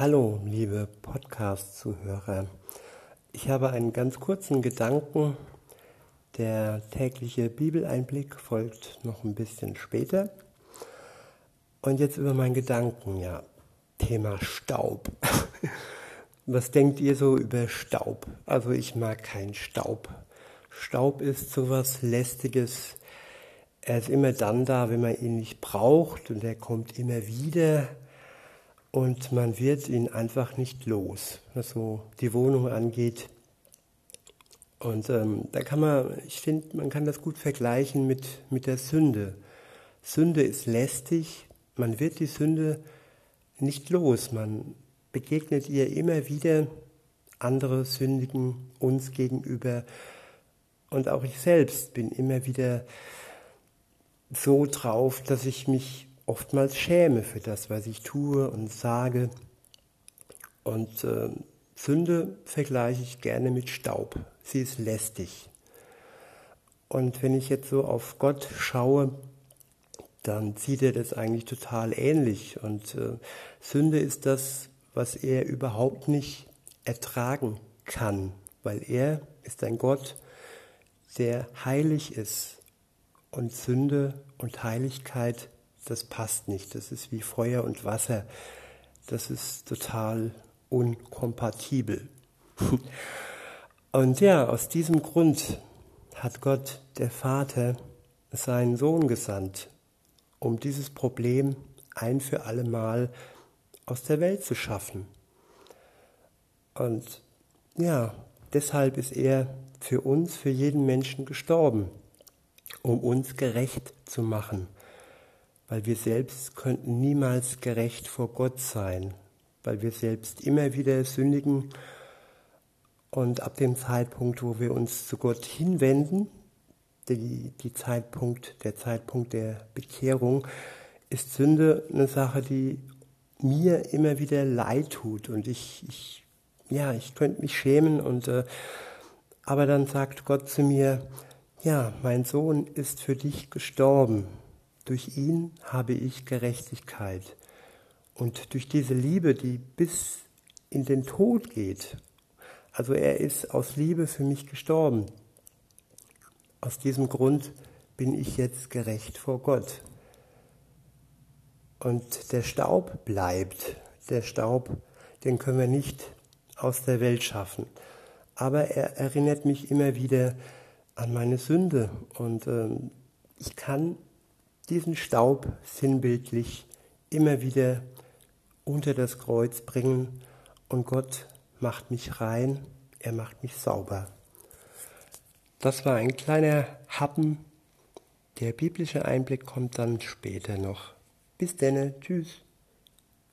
Hallo, liebe Podcast-Zuhörer. Ich habe einen ganz kurzen Gedanken. Der tägliche Bibeleinblick folgt noch ein bisschen später. Und jetzt über meinen Gedanken, ja, Thema Staub. Was denkt ihr so über Staub? Also ich mag keinen Staub. Staub ist sowas Lästiges. Er ist immer dann da, wenn man ihn nicht braucht und er kommt immer wieder und man wird ihn einfach nicht los, was so die Wohnung angeht. Und ähm, da kann man, ich finde, man kann das gut vergleichen mit, mit der Sünde. Sünde ist lästig, man wird die Sünde nicht los, man begegnet ihr immer wieder, andere sündigen uns gegenüber. Und auch ich selbst bin immer wieder so drauf, dass ich mich oftmals schäme für das, was ich tue und sage. Und äh, Sünde vergleiche ich gerne mit Staub. Sie ist lästig. Und wenn ich jetzt so auf Gott schaue, dann sieht er das eigentlich total ähnlich. Und äh, Sünde ist das, was er überhaupt nicht ertragen kann, weil er ist ein Gott, der heilig ist. Und Sünde und Heiligkeit das passt nicht. Das ist wie Feuer und Wasser. Das ist total unkompatibel. Und ja, aus diesem Grund hat Gott, der Vater, seinen Sohn gesandt, um dieses Problem ein für alle Mal aus der Welt zu schaffen. Und ja, deshalb ist er für uns, für jeden Menschen gestorben, um uns gerecht zu machen weil wir selbst könnten niemals gerecht vor Gott sein, weil wir selbst immer wieder sündigen. Und ab dem Zeitpunkt, wo wir uns zu Gott hinwenden, die, die Zeitpunkt, der Zeitpunkt der Bekehrung, ist Sünde eine Sache, die mir immer wieder leid tut. Und ich, ich ja, ich könnte mich schämen und äh, aber dann sagt Gott zu mir, ja, mein Sohn ist für dich gestorben durch ihn habe ich Gerechtigkeit. Und durch diese Liebe, die bis in den Tod geht, also er ist aus Liebe für mich gestorben. Aus diesem Grund bin ich jetzt gerecht vor Gott. Und der Staub bleibt. Der Staub, den können wir nicht aus der Welt schaffen. Aber er erinnert mich immer wieder an meine Sünde. Und ähm, ich kann diesen Staub sinnbildlich immer wieder unter das Kreuz bringen und Gott macht mich rein, er macht mich sauber. Das war ein kleiner Happen. Der biblische Einblick kommt dann später noch. Bis denne, tschüss.